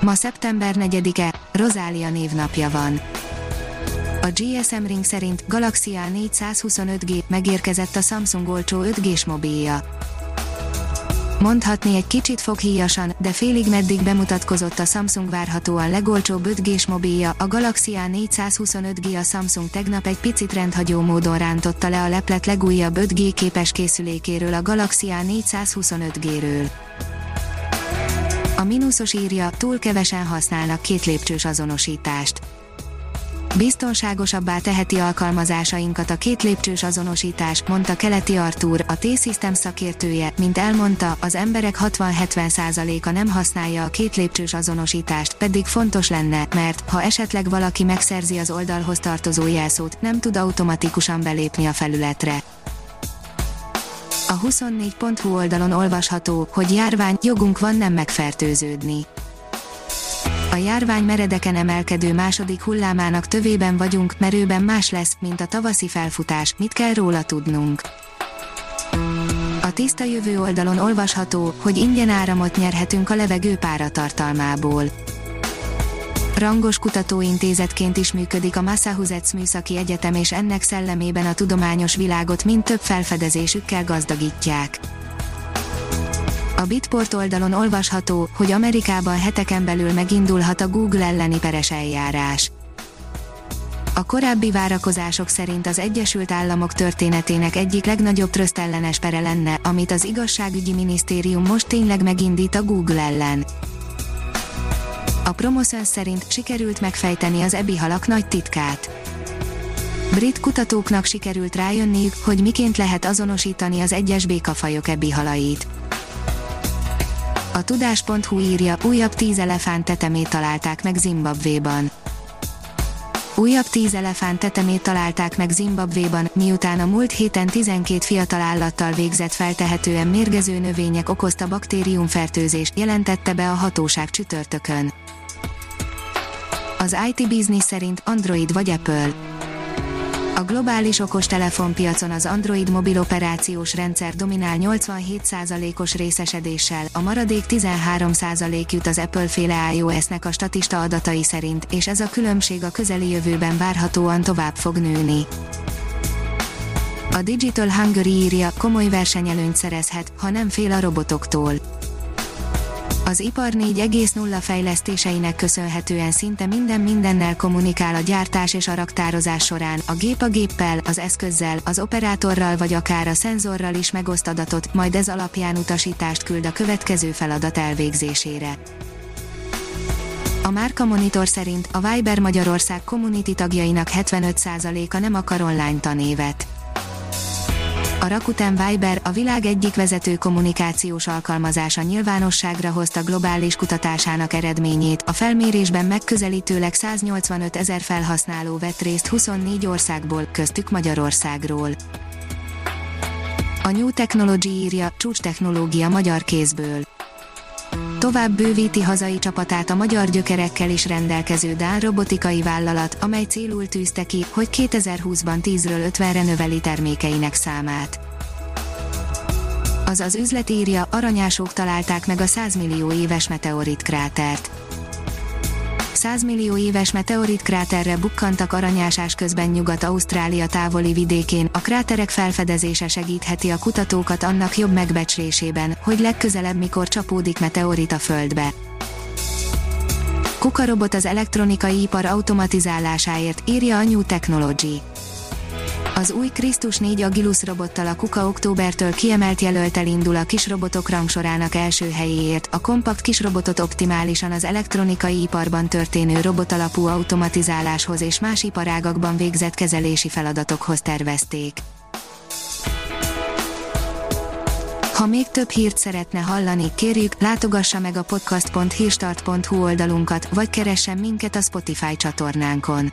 Ma szeptember 4-e, Rozália névnapja van. A GSM Ring szerint Galaxy A425G megérkezett a Samsung olcsó 5G-s mobilja. Mondhatni egy kicsit foghíjasan, de félig meddig bemutatkozott a Samsung várhatóan legolcsóbb 5G-s mobilja, a Galaxy A425G a Samsung tegnap egy picit rendhagyó módon rántotta le a leplet legújabb 5G képes készülékéről a Galaxy A425G-ről. A mínuszos írja, túl kevesen használnak két lépcsős azonosítást. Biztonságosabbá teheti alkalmazásainkat a két lépcsős azonosítás, mondta Keleti Artúr, a T-System szakértője, mint elmondta, az emberek 60-70%-a nem használja a két lépcsős azonosítást, pedig fontos lenne, mert, ha esetleg valaki megszerzi az oldalhoz tartozó jelszót, nem tud automatikusan belépni a felületre. A 24.hu oldalon olvasható, hogy járvány, jogunk van nem megfertőződni. A járvány meredeken emelkedő második hullámának tövében vagyunk, merőben más lesz, mint a tavaszi felfutás, mit kell róla tudnunk. A tiszta jövő oldalon olvasható, hogy ingyen áramot nyerhetünk a levegő páratartalmából. Rangos kutatóintézetként is működik a Massachusetts Műszaki Egyetem és ennek szellemében a tudományos világot mind több felfedezésükkel gazdagítják. A Bitport oldalon olvasható, hogy Amerikában heteken belül megindulhat a Google elleni peres eljárás. A korábbi várakozások szerint az Egyesült Államok történetének egyik legnagyobb trösztellenes pere lenne, amit az igazságügyi minisztérium most tényleg megindít a Google ellen. A Promoszön szerint sikerült megfejteni az ebi halak nagy titkát. Brit kutatóknak sikerült rájönniük, hogy miként lehet azonosítani az egyes békafajok ebi halait. A tudás.hu írja, újabb tíz elefánt tetemét találták meg Zimbabvéban. Újabb tíz elefánt tetemét találták meg Zimbabvéban, miután a múlt héten 12 fiatal állattal végzett feltehetően mérgező növények okozta baktériumfertőzést, jelentette be a hatóság csütörtökön. Az IT Business szerint Android vagy Apple. A globális okostelefonpiacon az Android mobil operációs rendszer dominál 87%-os részesedéssel, a maradék 13% jut az Apple féle iOS-nek a statista adatai szerint, és ez a különbség a közeli jövőben várhatóan tovább fog nőni. A Digital Hungary írja, komoly versenyelőnyt szerezhet, ha nem fél a robotoktól az ipar 4.0 fejlesztéseinek köszönhetően szinte minden mindennel kommunikál a gyártás és a raktározás során, a gép a géppel, az eszközzel, az operátorral vagy akár a szenzorral is megoszt adatot, majd ez alapján utasítást küld a következő feladat elvégzésére. A Márka Monitor szerint a Viber Magyarország community tagjainak 75%-a nem akar online tanévet. A Rakuten Viber, a világ egyik vezető kommunikációs alkalmazása nyilvánosságra hozta globális kutatásának eredményét. A felmérésben megközelítőleg 185 ezer felhasználó vett részt 24 országból, köztük Magyarországról. A New Technology írja, csúcs technológia magyar kézből Tovább bővíti hazai csapatát a magyar gyökerekkel is rendelkező Dán robotikai vállalat, amely célul tűzte ki, hogy 2020-ban 10-ről 50-re növeli termékeinek számát. Az az üzlet írja, aranyások találták meg a 100 millió éves meteorit krátert. 100 millió éves meteorit kráterre bukkantak aranyásás közben Nyugat-Ausztrália távoli vidékén, a kráterek felfedezése segítheti a kutatókat annak jobb megbecslésében, hogy legközelebb mikor csapódik meteorit a Földbe. Kukarobot az elektronikai ipar automatizálásáért, írja a New Technology. Az új Krisztus 4 Agilus robottal a Kuka októbertől kiemelt jelöltel indul a kisrobotok rangsorának első helyéért. A kompakt kisrobotot optimálisan az elektronikai iparban történő robotalapú automatizáláshoz és más iparágakban végzett kezelési feladatokhoz tervezték. Ha még több hírt szeretne hallani, kérjük, látogassa meg a podcast.hírstart.hu oldalunkat, vagy keressen minket a Spotify csatornánkon.